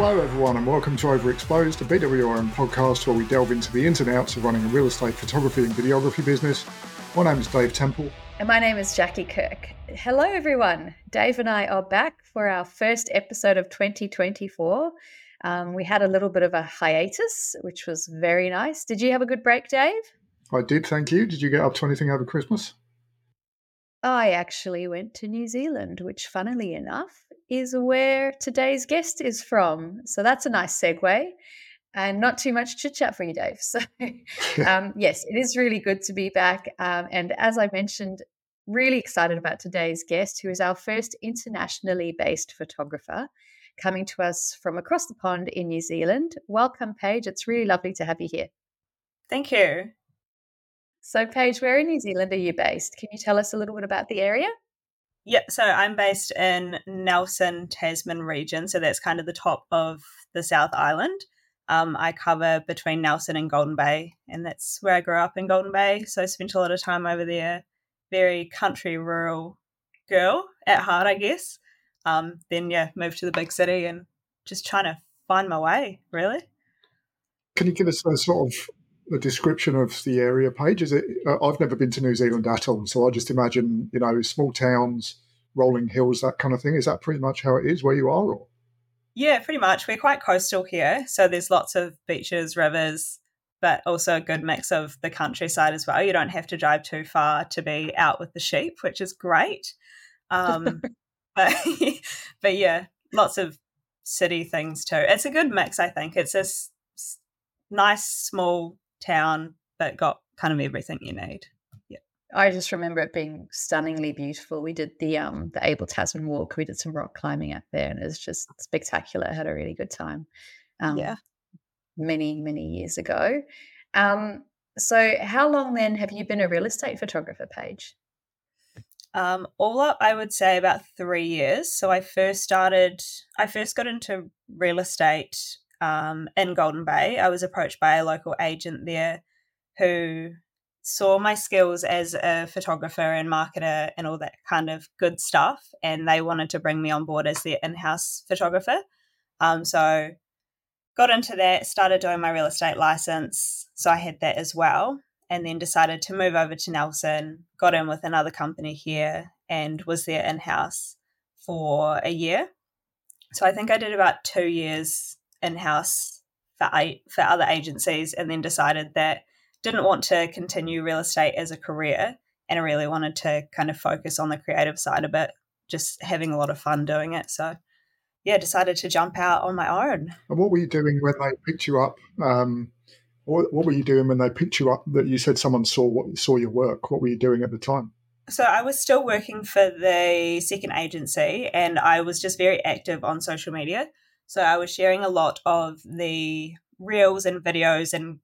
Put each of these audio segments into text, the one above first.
Hello, everyone, and welcome to Overexposed, a BWRM podcast where we delve into the ins and outs of running a real estate photography and videography business. My name is Dave Temple. And my name is Jackie Kirk. Hello, everyone. Dave and I are back for our first episode of 2024. Um, we had a little bit of a hiatus, which was very nice. Did you have a good break, Dave? I did, thank you. Did you get up to anything over Christmas? I actually went to New Zealand, which, funnily enough, is where today's guest is from. So that's a nice segue and not too much chit chat for you, Dave. So, um, yes, it is really good to be back. Um, and as I mentioned, really excited about today's guest, who is our first internationally based photographer coming to us from across the pond in New Zealand. Welcome, Paige. It's really lovely to have you here. Thank you. So, Paige, where in New Zealand are you based? Can you tell us a little bit about the area? Yeah, so I'm based in Nelson, Tasman region. So that's kind of the top of the South Island. Um, I cover between Nelson and Golden Bay, and that's where I grew up in Golden Bay. So I spent a lot of time over there. Very country, rural girl at heart, I guess. Um, then, yeah, moved to the big city and just trying to find my way, really. Can you give us a sort of a description of the area Paige? Is it? Uh, I've never been to New Zealand at all, so I just imagine you know small towns, rolling hills, that kind of thing. Is that pretty much how it is where you are? Or? Yeah, pretty much. We're quite coastal here, so there's lots of beaches, rivers, but also a good mix of the countryside as well. You don't have to drive too far to be out with the sheep, which is great. Um, but but yeah, lots of city things too. It's a good mix, I think. It's a s- nice small town that got kind of everything you need. Yeah. I just remember it being stunningly beautiful. We did the um the Abel Tasman walk. We did some rock climbing up there, and it was just spectacular. I had a really good time. Um, yeah, many many years ago. Um, so how long then have you been a real estate photographer, Paige? Um, all up, I would say about three years. So I first started. I first got into real estate um, in Golden Bay. I was approached by a local agent there who saw my skills as a photographer and marketer and all that kind of good stuff. And they wanted to bring me on board as their in house photographer. Um, so got into that, started doing my real estate license. So I had that as well. And then decided to move over to Nelson, got in with another company here and was there in house for a year. So I think I did about two years in house for for other agencies, and then decided that didn't want to continue real estate as a career, and I really wanted to kind of focus on the creative side of it, just having a lot of fun doing it. So yeah, decided to jump out on my own. And what were you doing when they picked you up? Um, what, what were you doing when they picked you up? That you said someone saw what saw your work. What were you doing at the time? So I was still working for the second agency, and I was just very active on social media. So I was sharing a lot of the reels and videos and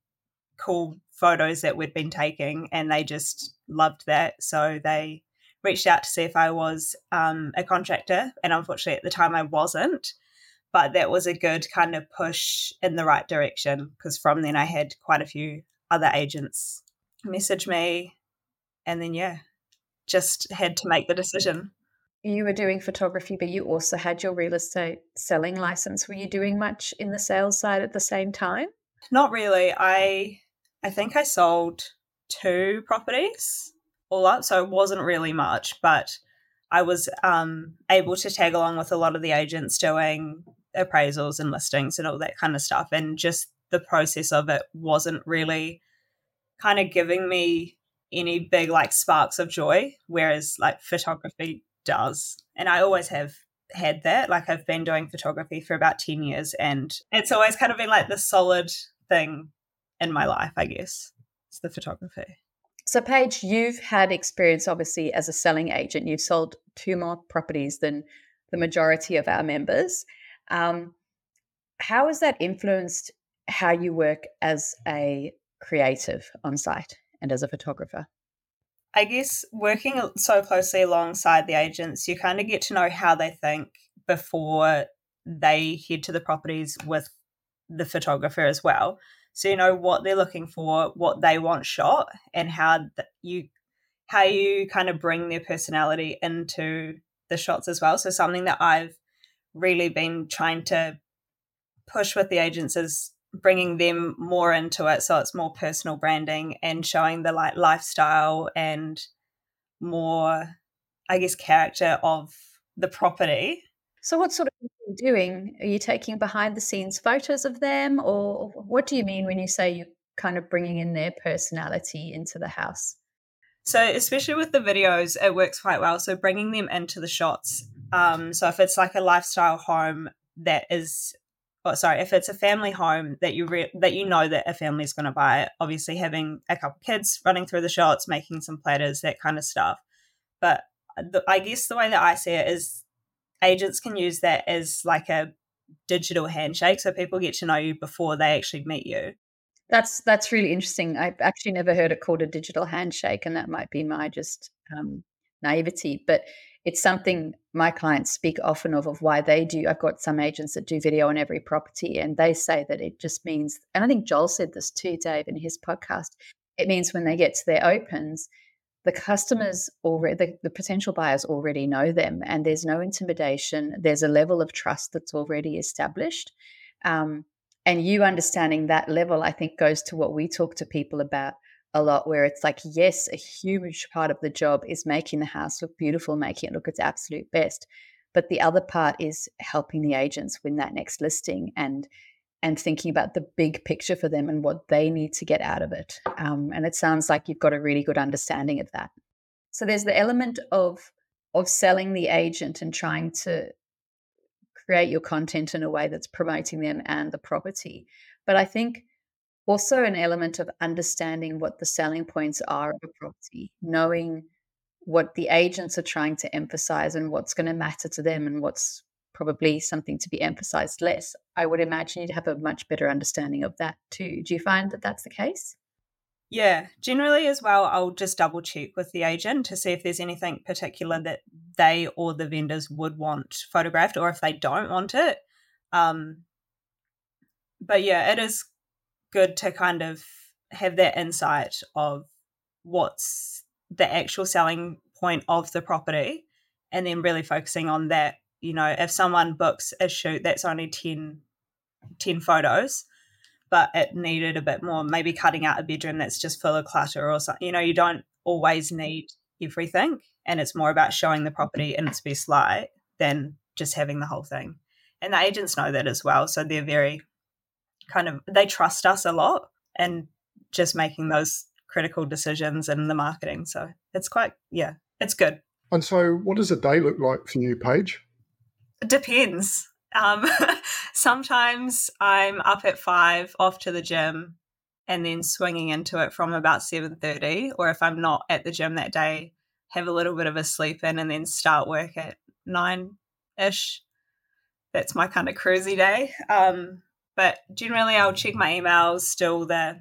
cool photos that we'd been taking, and they just loved that. So they reached out to see if I was um, a contractor, and unfortunately at the time I wasn't. But that was a good kind of push in the right direction because from then I had quite a few other agents message me, and then yeah, just had to make the decision you were doing photography, but you also had your real estate selling license. Were you doing much in the sales side at the same time? Not really. I I think I sold two properties all up, so it wasn't really much, but I was um, able to tag along with a lot of the agents doing appraisals and listings and all that kind of stuff. And just the process of it wasn't really kind of giving me any big like sparks of joy. Whereas like photography does. And I always have had that. Like I've been doing photography for about 10 years and it's always kind of been like the solid thing in my life, I guess. It's the photography. So, Paige, you've had experience obviously as a selling agent. You've sold two more properties than the majority of our members. Um, how has that influenced how you work as a creative on site and as a photographer? I guess working so closely alongside the agents, you kind of get to know how they think before they head to the properties with the photographer as well. So you know what they're looking for, what they want shot, and how you how you kind of bring their personality into the shots as well. So something that I've really been trying to push with the agents is bringing them more into it. So it's more personal branding and showing the like lifestyle and more i guess character of the property. So what sort of things are you doing? Are you taking behind the scenes photos of them or what do you mean when you say you're kind of bringing in their personality into the house? So especially with the videos it works quite well. So bringing them into the shots um, so if it's like a lifestyle home that is oh, sorry, if it's a family home that you re- that you know that a family is going to buy, obviously having a couple kids running through the shots, making some platters, that kind of stuff. But the, I guess the way that I see it is agents can use that as like a digital handshake, so people get to know you before they actually meet you. That's that's really interesting. I've actually never heard it called a digital handshake, and that might be my just um, naivety. But it's something my clients speak often of of why they do. I've got some agents that do video on every property and they say that it just means and i think joel said this too dave in his podcast it means when they get to their opens the customers already the, the potential buyers already know them and there's no intimidation. There's a level of trust that's already established. Um, and you understanding that level i think goes to what we talk to people about a lot where it's like, yes, a huge part of the job is making the house look beautiful, making it look its absolute best. But the other part is helping the agents win that next listing and and thinking about the big picture for them and what they need to get out of it. Um, and it sounds like you've got a really good understanding of that. So there's the element of of selling the agent and trying to create your content in a way that's promoting them and the property. But I think also an element of understanding what the selling points are of a property, knowing what the agents are trying to emphasize and what's going to matter to them and what's probably something to be emphasized less. I would imagine you'd have a much better understanding of that too. Do you find that that's the case? Yeah, generally as well, I'll just double check with the agent to see if there's anything particular that they or the vendors would want photographed or if they don't want it. Um, but yeah, it is good to kind of have that insight of what's the actual selling point of the property and then really focusing on that you know if someone books a shoot that's only 10 10 photos but it needed a bit more maybe cutting out a bedroom that's just full of clutter or something you know you don't always need everything and it's more about showing the property in its best light than just having the whole thing. And the agents know that as well so they're very kind of they trust us a lot and just making those critical decisions in the marketing. So it's quite yeah, it's good. And so, what does a day look like for you, Paige? It depends. Um, sometimes I'm up at five, off to the gym, and then swinging into it from about seven thirty. Or if I'm not at the gym that day, have a little bit of a sleep in, and then start work at nine ish. That's my kind of cruisy day. Um, but generally, I'll check my emails, still the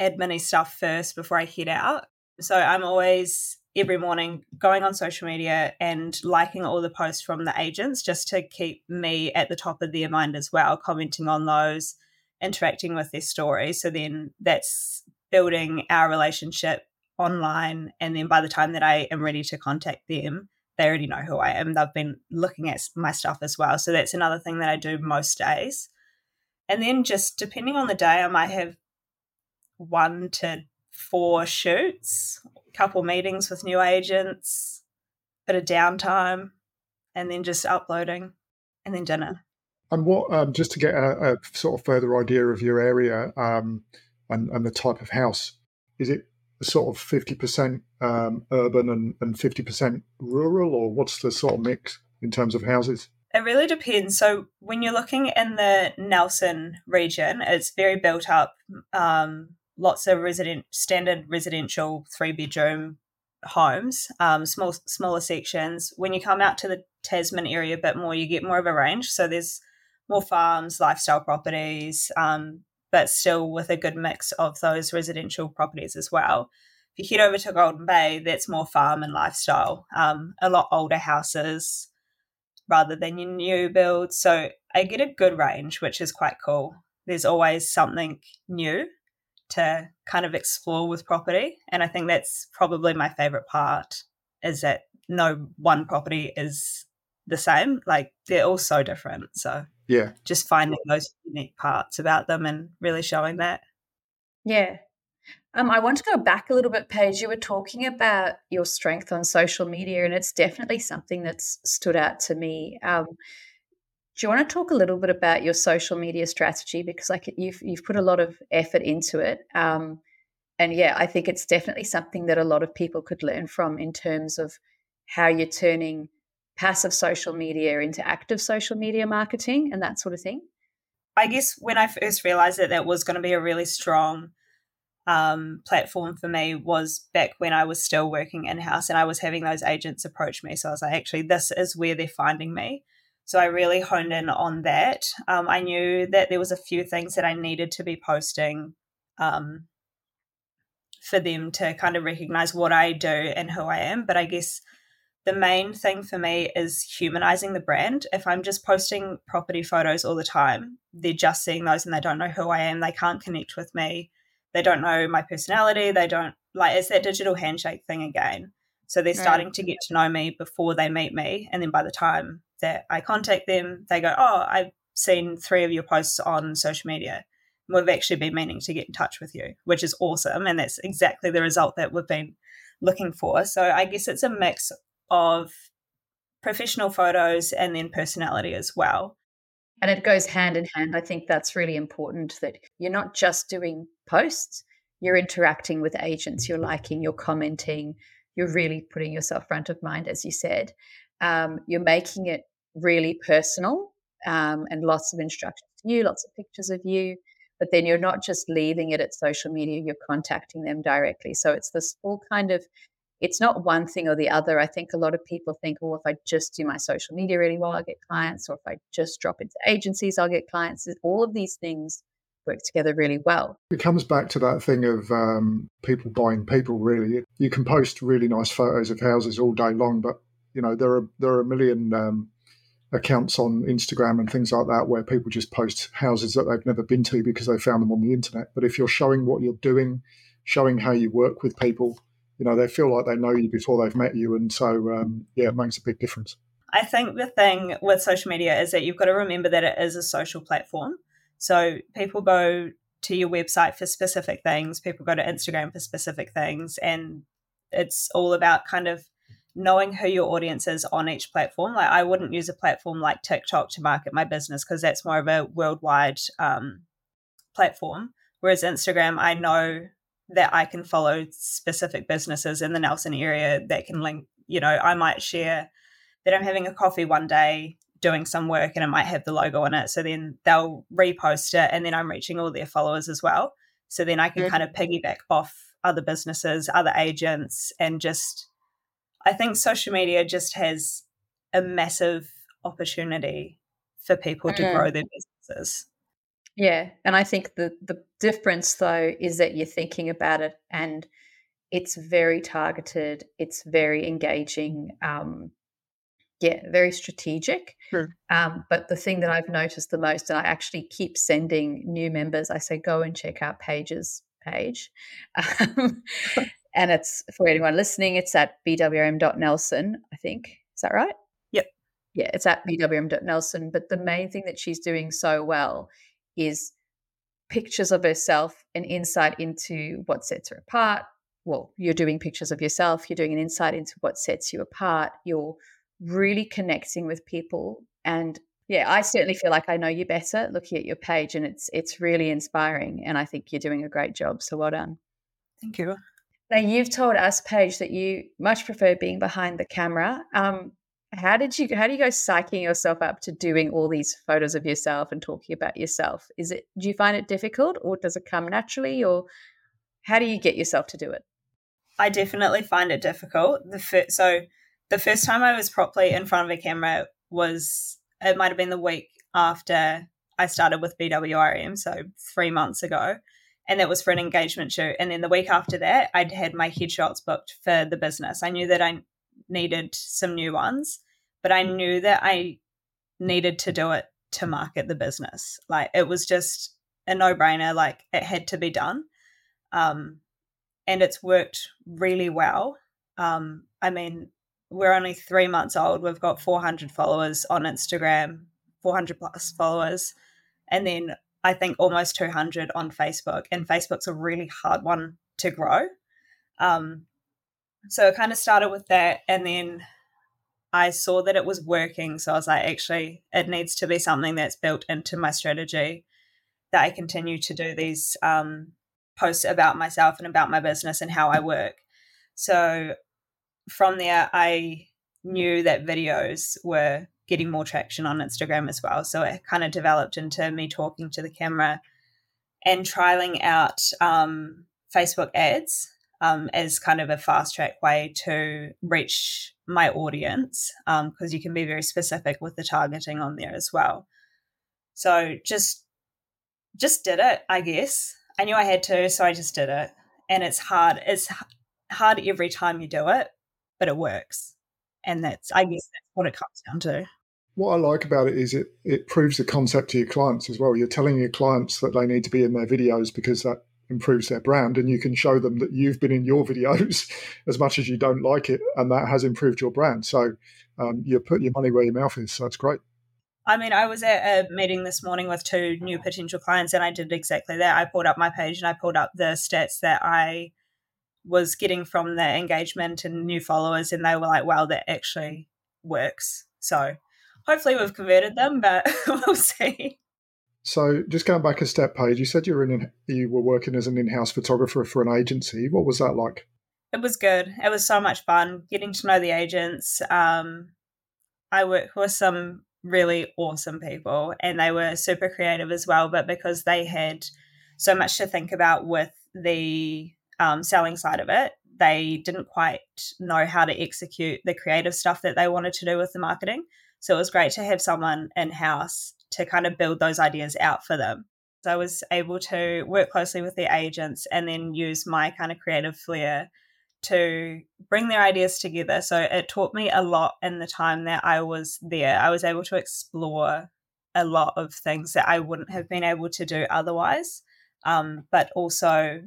admin stuff first before I head out. So I'm always every morning going on social media and liking all the posts from the agents just to keep me at the top of their mind as well, commenting on those, interacting with their stories. So then that's building our relationship online. And then by the time that I am ready to contact them, they already know who I am. They've been looking at my stuff as well. So that's another thing that I do most days. And then just depending on the day, I might have one to four shoots, a couple meetings with new agents, bit of downtime, and then just uploading and then dinner. And what, um, just to get a, a, sort of further idea of your area um, and, and, the type of house, is it sort of 50% um, urban and, and 50% rural, or what's the sort of mix in terms of houses? It really depends. So when you're looking in the Nelson region, it's very built up. Um, lots of resident standard residential three bedroom homes, um, small smaller sections. When you come out to the Tasman area a bit more, you get more of a range. So there's more farms, lifestyle properties, um, but still with a good mix of those residential properties as well. If you head over to Golden Bay, that's more farm and lifestyle. Um, a lot older houses, rather than your new builds. So I get a good range, which is quite cool. There's always something new to kind of explore with property. And I think that's probably my favorite part is that no one property is the same. Like they're all so different. So Yeah. Just finding those unique parts about them and really showing that. Yeah. Um, I want to go back a little bit, Paige. You were talking about your strength on social media, and it's definitely something that's stood out to me. Um, do you want to talk a little bit about your social media strategy because like you've you've put a lot of effort into it um, and yeah i think it's definitely something that a lot of people could learn from in terms of how you're turning passive social media into active social media marketing and that sort of thing i guess when i first realized that that was going to be a really strong um, platform for me was back when I was still working in house and I was having those agents approach me. So I was like, actually, this is where they're finding me. So I really honed in on that. Um, I knew that there was a few things that I needed to be posting um, for them to kind of recognize what I do and who I am. But I guess the main thing for me is humanizing the brand. If I'm just posting property photos all the time, they're just seeing those and they don't know who I am. They can't connect with me. They don't know my personality. They don't like it's that digital handshake thing again. So they're starting to get to know me before they meet me. And then by the time that I contact them, they go, Oh, I've seen three of your posts on social media. We've actually been meaning to get in touch with you, which is awesome. And that's exactly the result that we've been looking for. So I guess it's a mix of professional photos and then personality as well. And it goes hand in hand. I think that's really important that you're not just doing posts, you're interacting with agents, you're liking, you're commenting, you're really putting yourself front of mind, as you said um, you're making it really personal um, and lots of instructions to you, lots of pictures of you. But then you're not just leaving it at social media, you're contacting them directly. So it's this full kind of, it's not one thing or the other. I think a lot of people think, oh, if I just do my social media really well, I'll get clients. Or if I just drop into agencies, I'll get clients. All of these things work together really well. It comes back to that thing of um, people buying people, really. You can post really nice photos of houses all day long, but you know, there are there are a million um, accounts on Instagram and things like that where people just post houses that they've never been to because they found them on the internet. But if you're showing what you're doing, showing how you work with people, you know, they feel like they know you before they've met you, and so um, yeah, it makes a big difference. I think the thing with social media is that you've got to remember that it is a social platform. So people go to your website for specific things, people go to Instagram for specific things, and it's all about kind of knowing who your audience is on each platform. Like I wouldn't use a platform like TikTok to market my business because that's more of a worldwide um, platform. Whereas Instagram, I know that I can follow specific businesses in the Nelson area that can link. You know, I might share that I'm having a coffee one day doing some work and it might have the logo on it. So then they'll repost it and then I'm reaching all their followers as well. So then I can mm-hmm. kind of piggyback off other businesses, other agents, and just I think social media just has a massive opportunity for people to grow their businesses. Yeah, and I think the the difference though is that you're thinking about it and it's very targeted, it's very engaging, um, yeah, very strategic. Sure. Um, but the thing that I've noticed the most, and I actually keep sending new members, I say go and check out Paige's page. Um, and it's for anyone listening, it's at bwm.nelson, I think. Is that right? Yep. Yeah, it's at bwm.nelson. But the main thing that she's doing so well is pictures of herself and insight into what sets her apart. Well, you're doing pictures of yourself, you're doing an insight into what sets you apart. You're really connecting with people. And yeah, I certainly feel like I know you better looking at your page and it's it's really inspiring. And I think you're doing a great job. So well done. Thank you. Now, you've told us, Paige, that you much prefer being behind the camera. Um, how did you? How do you go psyching yourself up to doing all these photos of yourself and talking about yourself? Is it? Do you find it difficult, or does it come naturally, or how do you get yourself to do it? I definitely find it difficult. The fir- so the first time I was properly in front of a camera was it might have been the week after I started with BWRM, so three months ago and that was for an engagement shoot. And then the week after that, I'd had my headshots booked for the business. I knew that I needed some new ones, but I knew that I needed to do it to market the business. Like it was just a no brainer. Like it had to be done. Um, and it's worked really well. Um, I mean, we're only three months old. We've got 400 followers on Instagram, 400 plus followers. And then I think almost 200 on Facebook. And Facebook's a really hard one to grow. Um, so I kind of started with that. And then I saw that it was working. So I was like, actually, it needs to be something that's built into my strategy that I continue to do these um, posts about myself and about my business and how I work. So from there, I knew that videos were getting more traction on Instagram as well. So it kind of developed into me talking to the camera and trialing out um, Facebook ads um, as kind of a fast track way to reach my audience because um, you can be very specific with the targeting on there as well. So just just did it, I guess. I knew I had to, so I just did it. And it's hard. It's hard every time you do it, but it works. And that's I guess that's what it comes down to. What I like about it is it it proves the concept to your clients as well. You're telling your clients that they need to be in their videos because that improves their brand and you can show them that you've been in your videos as much as you don't like it and that has improved your brand. So um, you put your money where your mouth is so that's great. I mean i was at a meeting this morning with two new potential clients and i did exactly that. I pulled up my page and i pulled up the stats that i was getting from the engagement and new followers and they were like wow that actually works. So hopefully we've converted them but we'll see so, just going back a step, Paige, you said you were in, you were working as an in-house photographer for an agency. What was that like? It was good. It was so much fun getting to know the agents. Um, I worked with some really awesome people, and they were super creative as well. But because they had so much to think about with the um, selling side of it, they didn't quite know how to execute the creative stuff that they wanted to do with the marketing. So it was great to have someone in house to kind of build those ideas out for them. So I was able to work closely with the agents and then use my kind of creative flair to bring their ideas together. So it taught me a lot in the time that I was there. I was able to explore a lot of things that I wouldn't have been able to do otherwise. Um, but also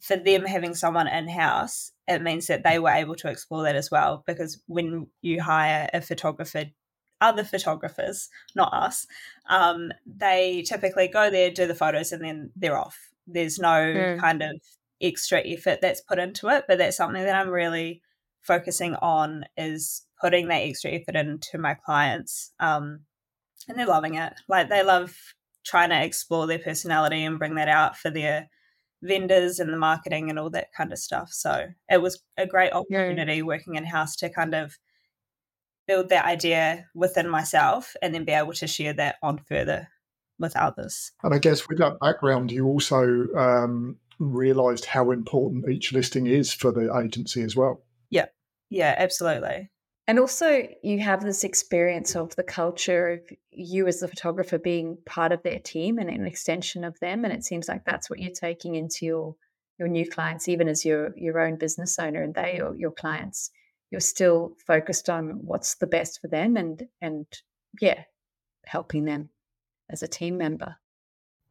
for them having someone in house, it means that they were able to explore that as well. Because when you hire a photographer other photographers, not us, um, they typically go there, do the photos, and then they're off. There's no mm. kind of extra effort that's put into it, but that's something that I'm really focusing on is putting that extra effort into my clients. Um, and they're loving it. Like they love trying to explore their personality and bring that out for their vendors and the marketing and all that kind of stuff. So it was a great opportunity yeah. working in house to kind of build that idea within myself and then be able to share that on further with others. And I guess with that background, you also um, realized how important each listing is for the agency as well. Yeah, yeah, absolutely. And also, you have this experience of the culture of you as the photographer being part of their team and an extension of them. And it seems like that's what you're taking into your your new clients, even as your your own business owner, and they are your clients you're still focused on what's the best for them and and yeah helping them as a team member.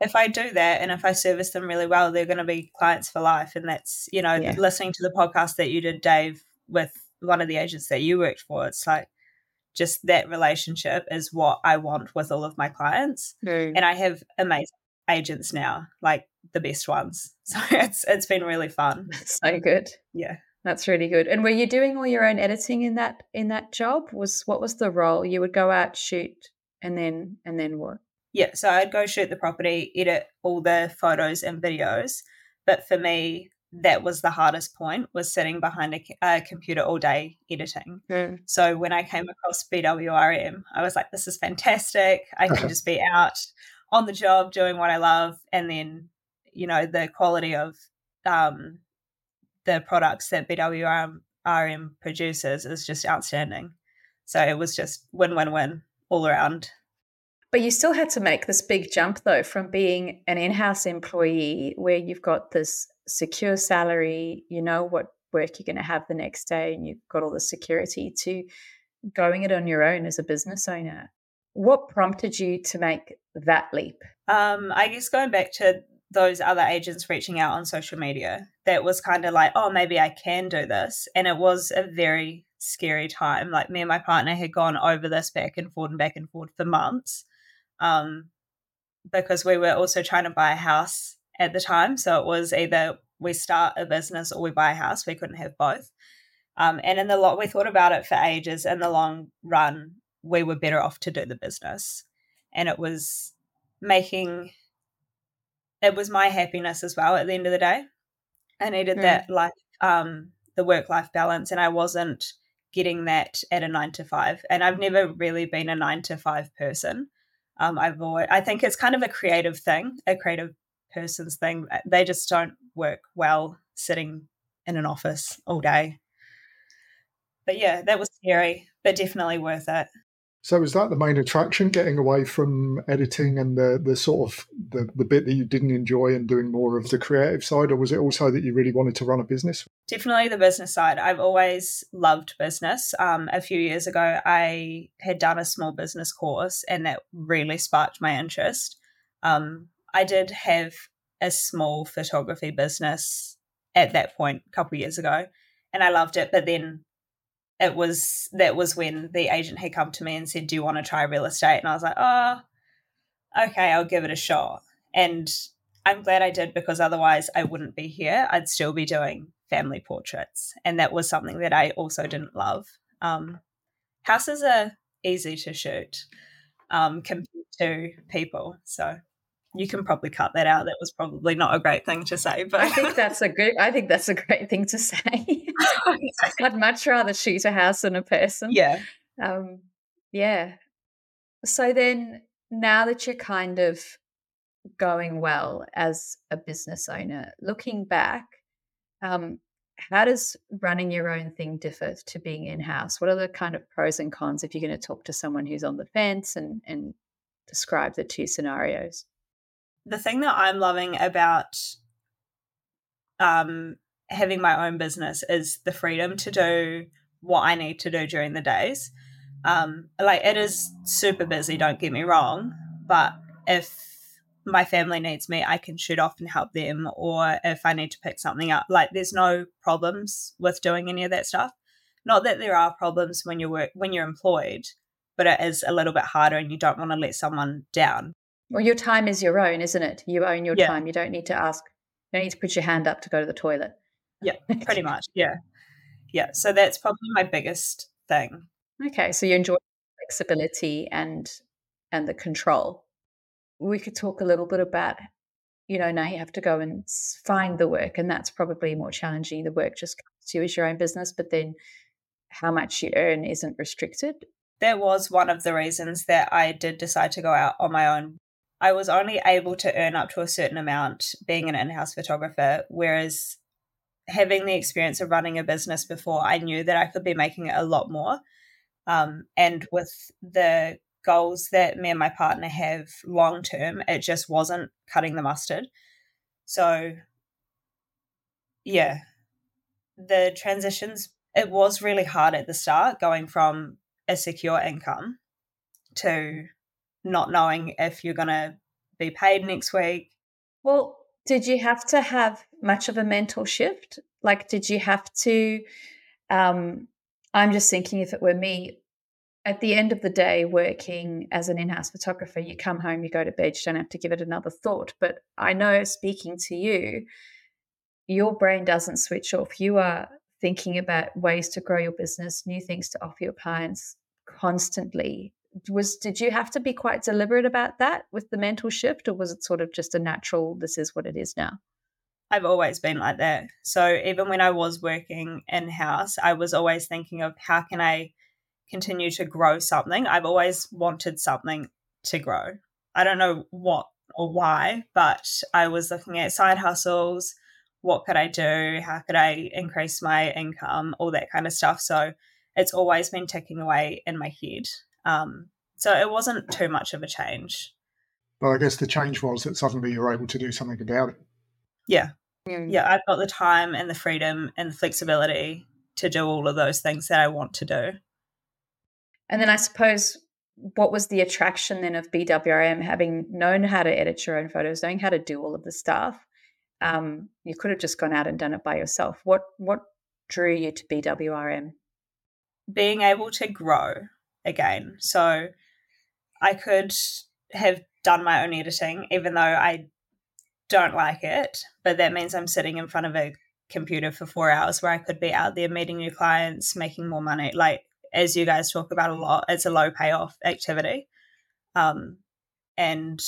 If i do that and if i service them really well they're going to be clients for life. And that's you know yeah. listening to the podcast that you did dave with one of the agents that you worked for it's like just that relationship is what i want with all of my clients. Mm. and i have amazing agents now like the best ones. So it's it's been really fun. So good. Yeah that's really good. And were you doing all your own editing in that in that job? Was what was the role? You would go out, shoot, and then and then what? Yeah, so I'd go shoot the property, edit all the photos and videos. But for me, that was the hardest point was sitting behind a, a computer all day editing. Mm. So when I came across BWRM, I was like, this is fantastic. I can just be out on the job doing what I love. And then, you know, the quality of um, the products that BWRM produces is just outstanding. So it was just win win win all around. But you still had to make this big jump though from being an in house employee where you've got this secure salary, you know what work you're going to have the next day, and you've got all the security to going it on your own as a business owner. What prompted you to make that leap? Um, I guess going back to those other agents reaching out on social media that was kind of like, oh, maybe I can do this. And it was a very scary time. Like me and my partner had gone over this back and forth and back and forth for months. Um, because we were also trying to buy a house at the time. So it was either we start a business or we buy a house. We couldn't have both. Um, and in the lot, we thought about it for ages. In the long run, we were better off to do the business, and it was making. It was my happiness as well. At the end of the day, I needed mm. that life, um, the work life balance, and I wasn't getting that at a nine to five. And I've never really been a nine to five person. Um, I've always, I think it's kind of a creative thing, a creative person's thing. They just don't work well sitting in an office all day. But yeah, that was scary, but definitely worth it. So is that the main attraction, getting away from editing and the, the sort of the, the bit that you didn't enjoy and doing more of the creative side, or was it also that you really wanted to run a business? Definitely the business side. I've always loved business. Um, a few years ago, I had done a small business course, and that really sparked my interest. Um, I did have a small photography business at that point a couple of years ago, and I loved it. But then it was that was when the agent had come to me and said, "Do you want to try real estate?" And I was like, "Oh, okay, I'll give it a shot." And I'm glad I did because otherwise I wouldn't be here. I'd still be doing family portraits, and that was something that I also didn't love. Um, houses are easy to shoot um, compared to people, so you can probably cut that out. That was probably not a great thing to say, but I think that's a good. I think that's a great thing to say. I'd much rather shoot a house than a person. Yeah. Um, yeah. So then, now that you're kind of going well as a business owner, looking back, um, how does running your own thing differ to being in house? What are the kind of pros and cons if you're going to talk to someone who's on the fence and and describe the two scenarios? The thing that I'm loving about um, having my own business is the freedom to do what I need to do during the days. Um, like it is super busy, don't get me wrong, but if my family needs me, I can shoot off and help them, or if I need to pick something up, like there's no problems with doing any of that stuff. Not that there are problems when you're work when you're employed, but it is a little bit harder, and you don't want to let someone down. Well, your time is your own, isn't it? You own your yeah. time. You don't need to ask. You don't need to put your hand up to go to the toilet. Yeah, pretty much. Yeah, yeah. So that's probably my biggest thing. Okay, so you enjoy flexibility and and the control. We could talk a little bit about, you know, now you have to go and find the work, and that's probably more challenging. The work just comes to you as your own business, but then how much you earn isn't restricted. That was one of the reasons that I did decide to go out on my own I was only able to earn up to a certain amount being an in house photographer, whereas having the experience of running a business before, I knew that I could be making a lot more. Um, and with the goals that me and my partner have long term, it just wasn't cutting the mustard. So, yeah, the transitions, it was really hard at the start going from a secure income to not knowing if you're going to be paid next week. Well, did you have to have much of a mental shift? Like, did you have to? Um, I'm just thinking if it were me, at the end of the day, working as an in house photographer, you come home, you go to bed, you don't have to give it another thought. But I know speaking to you, your brain doesn't switch off. You are thinking about ways to grow your business, new things to offer your clients constantly was did you have to be quite deliberate about that with the mental shift or was it sort of just a natural this is what it is now I've always been like that. So even when I was working in house, I was always thinking of how can I continue to grow something. I've always wanted something to grow. I don't know what or why, but I was looking at side hustles. What could I do? How could I increase my income? All that kind of stuff. So it's always been ticking away in my head. Um, so it wasn't too much of a change. Well, I guess the change was that suddenly you're able to do something about it. Yeah. Yeah, I've got the time and the freedom and the flexibility to do all of those things that I want to do. And then I suppose what was the attraction then of BWRM having known how to edit your own photos, knowing how to do all of the stuff? Um, you could have just gone out and done it by yourself. What what drew you to BWRM? being able to grow again. So I could have done my own editing, even though I don't like it, but that means I'm sitting in front of a computer for four hours where I could be out there meeting new clients, making more money. Like, as you guys talk about a lot, it's a low payoff activity. Um, and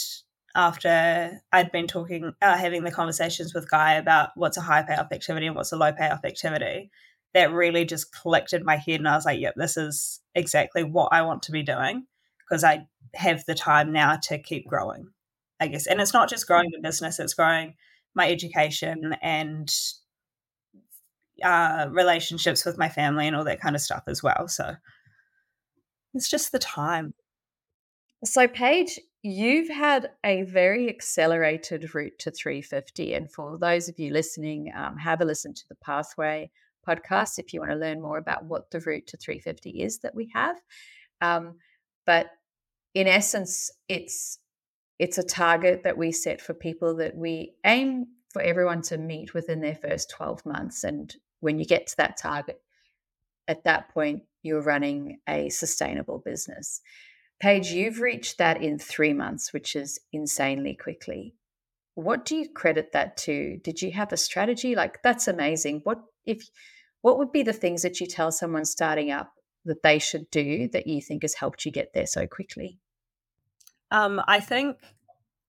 after I'd been talking, uh, having the conversations with Guy about what's a high payoff activity and what's a low payoff activity, that really just clicked in my head. And I was like, yep, this is exactly what I want to be doing because I have the time now to keep growing, I guess. And it's not just growing the business, it's growing my education and uh, relationships with my family and all that kind of stuff as well. So it's just the time. So, Paige, you've had a very accelerated route to 350. And for those of you listening, um, have a listen to the Pathway podcast if you want to learn more about what the route to 350 is that we have. Um, but in essence, it's it's a target that we set for people that we aim for everyone to meet within their first 12 months. And when you get to that target, at that point, you're running a sustainable business. Paige, you've reached that in three months, which is insanely quickly. What do you credit that to? Did you have a strategy? Like that's amazing. What if what would be the things that you tell someone starting up that they should do that you think has helped you get there so quickly? Um, I think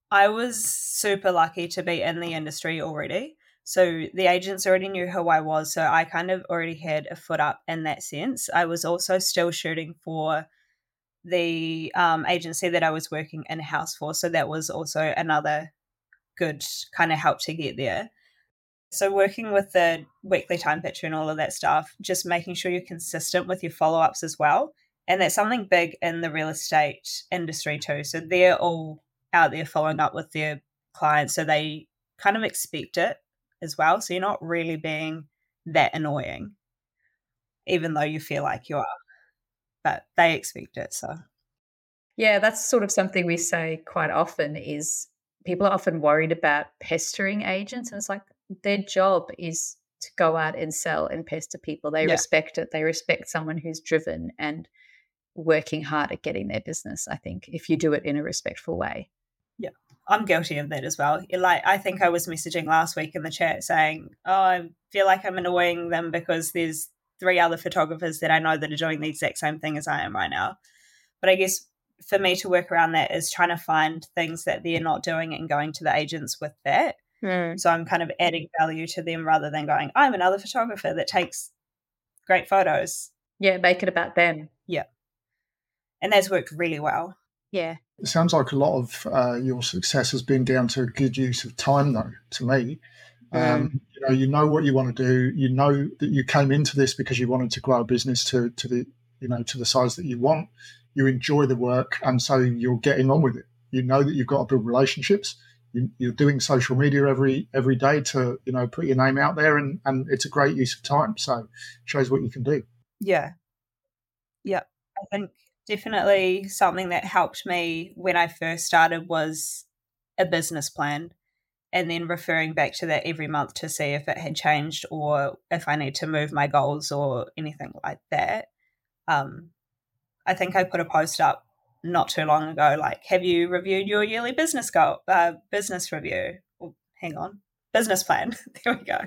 I was super lucky to be in the industry already. So the agents already knew who I was. So I kind of already had a foot up in that sense. I was also still shooting for the um, agency that I was working in house for. So that was also another good kind of help to get there. So working with the weekly time picture and all of that stuff, just making sure you're consistent with your follow ups as well. And that's something big in the real estate industry too. So they're all out there following up with their clients. So they kind of expect it as well. So you're not really being that annoying, even though you feel like you are. But they expect it. So yeah, that's sort of something we say quite often is people are often worried about pestering agents. And it's like their job is to go out and sell and pester people. They yeah. respect it. They respect someone who's driven and working hard at getting their business, I think, if you do it in a respectful way. Yeah. I'm guilty of that as well. Like I think I was messaging last week in the chat saying, "Oh, I feel like I'm annoying them because there's three other photographers that I know that are doing the exact same thing as I am right now." But I guess for me to work around that is trying to find things that they're not doing and going to the agents with that. Mm. So I'm kind of adding value to them rather than going, I'm another photographer that takes great photos. Yeah, make it about them. Yeah. And that's worked really well. Yeah. It sounds like a lot of uh, your success has been down to good use of time, though, to me. Mm. Um, you know, you know what you want to do. You know that you came into this because you wanted to grow a business to, to the, you know, to the size that you want you enjoy the work, and so you're getting on with it. You know that you've got to build relationships. You, are doing social media every every day to you know put your name out there, and and it's a great use of time. So shows what you can do. Yeah, yeah. I think definitely something that helped me when I first started was a business plan and then referring back to that every month to see if it had changed or if I need to move my goals or anything like that. Um, I think I put a post up not too long ago, like, have you reviewed your yearly business goal, uh, business review? Well, hang on, business plan. there we go.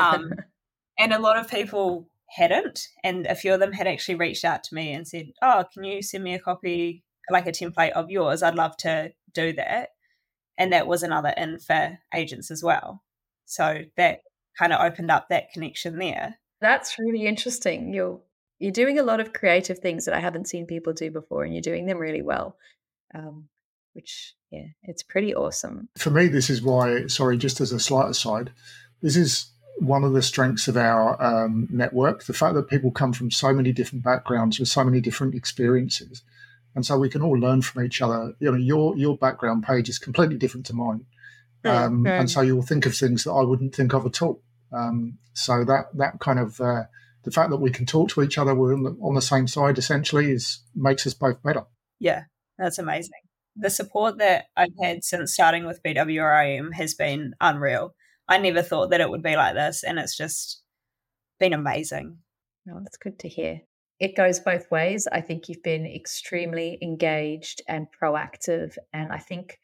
Um, and a lot of people hadn't, and a few of them had actually reached out to me and said, "Oh, can you send me a copy, like a template of yours? I'd love to do that." And that was another in for agents as well. So that kind of opened up that connection there. That's really interesting. You're you're doing a lot of creative things that I haven't seen people do before, and you're doing them really well. Um, which, yeah, it's pretty awesome. For me, this is why. Sorry, just as a slight aside, this is one of the strengths of our um, network. The fact that people come from so many different backgrounds with so many different experiences, and so we can all learn from each other. You know, your your background Paige is completely different to mine, um, mm-hmm. and so you'll think of things that I wouldn't think of at all. Um, so that that kind of uh, the fact that we can talk to each other, we're on the, on the same side essentially, is makes us both better. Yeah, that's amazing. The support that I've had since starting with BWRM has been unreal. I never thought that it would be like this, and it's just been amazing. No, that's good to hear. it goes both ways. I think you've been extremely engaged and proactive. And I think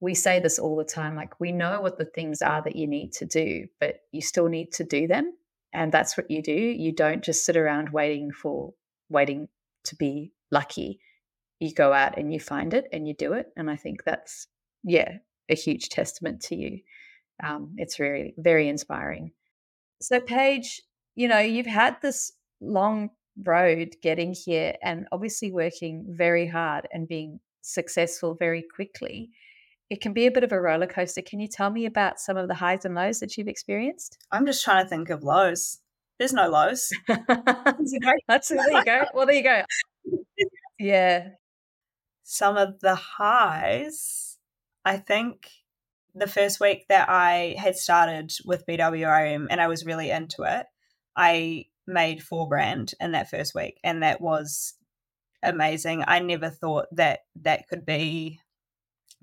we say this all the time like, we know what the things are that you need to do, but you still need to do them. And that's what you do. You don't just sit around waiting for, waiting to be lucky. You go out and you find it and you do it. And I think that's, yeah, a huge testament to you. Um, it's really very inspiring. So, Paige, you know, you've had this long road getting here and obviously working very hard and being successful very quickly. It can be a bit of a roller coaster. Can you tell me about some of the highs and lows that you've experienced? I'm just trying to think of lows. There's no lows. That's there you go. Well, there you go. Yeah. Some of the highs, I think the first week that I had started with BWRM and I was really into it, I made four grand in that first week, and that was amazing. I never thought that that could be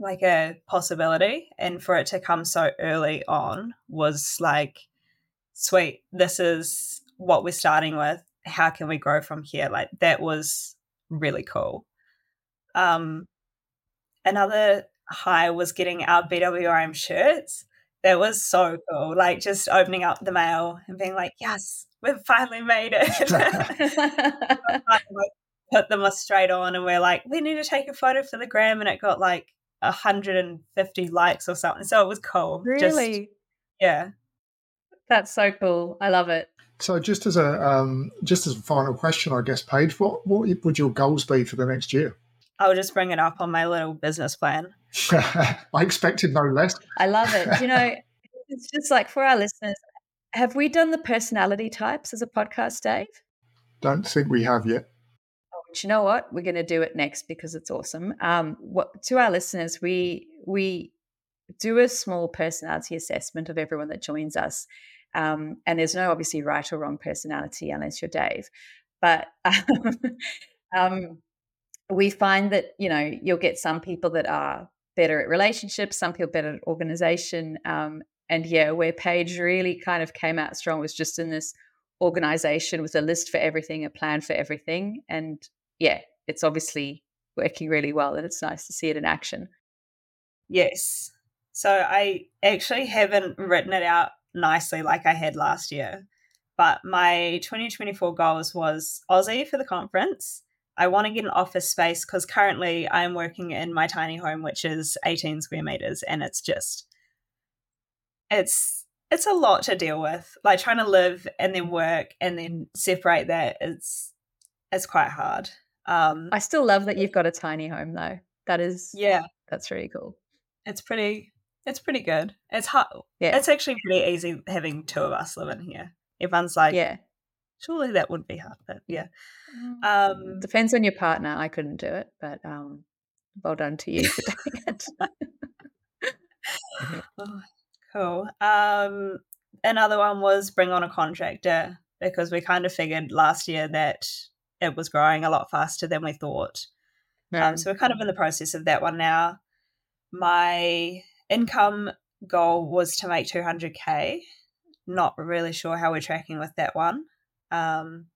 like a possibility, and for it to come so early on was like, sweet. This is what we're starting with. How can we grow from here? Like that was really cool. Um, another high was getting our BWRM shirts. That was so cool. Like just opening up the mail and being like, yes, we've finally made it. put them straight on and we're like, we need to take a photo for the gram and it got like 150 likes or something. So it was cool. Really? Just, yeah. That's so cool. I love it. So just as a um, just as a final question, I guess, Paige, what what would your goals be for the next year? I'll just bring it up on my little business plan. I expected no less. I love it. You know, it's just like for our listeners, have we done the personality types as a podcast, Dave? Don't think we have yet. You know what? We're going to do it next because it's awesome. Um, what to our listeners, we we do a small personality assessment of everyone that joins us, um, and there's no obviously right or wrong personality unless you're Dave, but um, um, we find that you know you'll get some people that are better at relationships, some people better at organization, um, and yeah, where Paige really kind of came out strong was just in this organization with a list for everything, a plan for everything. And yeah, it's obviously working really well and it's nice to see it in action. Yes. So I actually haven't written it out nicely like I had last year. But my 2024 goals was Aussie for the conference. I want to get an office space because currently I'm working in my tiny home, which is 18 square meters, and it's just it's it's a lot to deal with. Like trying to live and then work and then separate that is it's quite hard. Um I still love that you've got a tiny home though. That is yeah, that's really cool. It's pretty it's pretty good. It's hard. Yeah, it's actually pretty easy having two of us living here. Everyone's like, yeah, surely that would be hard, but yeah. Mm. Um, Depends on your partner. I couldn't do it, but um, well done to you for doing it. oh, Cool. Um, another one was bring on a contractor because we kind of figured last year that it was growing a lot faster than we thought. Yeah. Um, so we're kind of in the process of that one now. My income goal was to make 200k. Not really sure how we're tracking with that one. Um,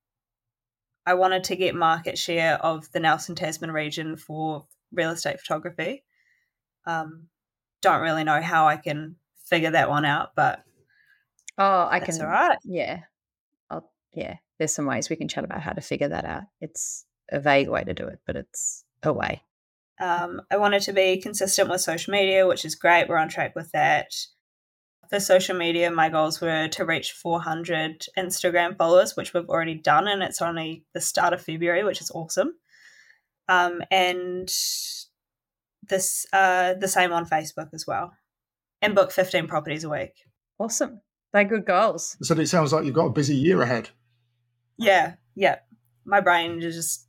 I wanted to get market share of the Nelson Tasman region for real estate photography. Um, don't really know how I can figure that one out, but oh, I can. All right. Yeah, I'll, yeah. There's some ways we can chat about how to figure that out. It's a vague way to do it, but it's a way. Um, I wanted to be consistent with social media, which is great. We're on track with that. For social media, my goals were to reach 400 Instagram followers, which we've already done, and it's only the start of February, which is awesome. Um, and this uh, the same on Facebook as well and book 15 properties a week. Awesome. They're good goals. So it sounds like you've got a busy year ahead. Yeah, yeah. My brain is just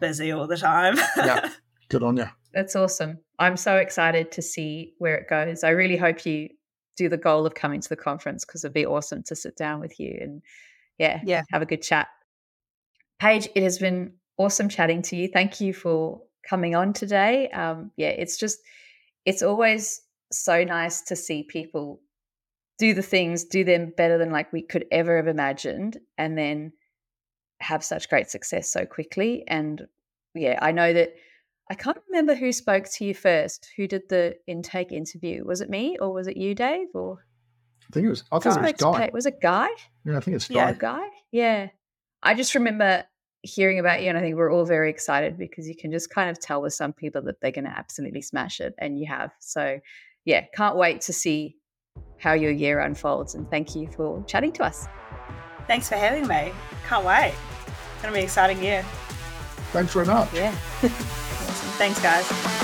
busy all the time. yeah, good on you. That's awesome. I'm so excited to see where it goes. I really hope you do the goal of coming to the conference because it'd be awesome to sit down with you and yeah, yeah, have a good chat. Paige, it has been awesome chatting to you. Thank you for coming on today. Um, yeah, it's just it's always so nice to see people do the things, do them better than like we could ever have imagined, and then have such great success so quickly. And yeah, I know that I can't remember who spoke to you first, who did the intake interview. Was it me or was it you, Dave? Or I think it was. I thought it was Guy. Was it Guy? Yeah, I think it's Guy. Yeah, Guy. Yeah, I just remember hearing about you, and I think we're all very excited because you can just kind of tell with some people that they're going to absolutely smash it, and you have. So, yeah, can't wait to see how your year unfolds. And thank you for chatting to us. Thanks for having me. Can't wait. It's going to be an exciting year. Thanks very much. Yeah. awesome. Thanks, guys.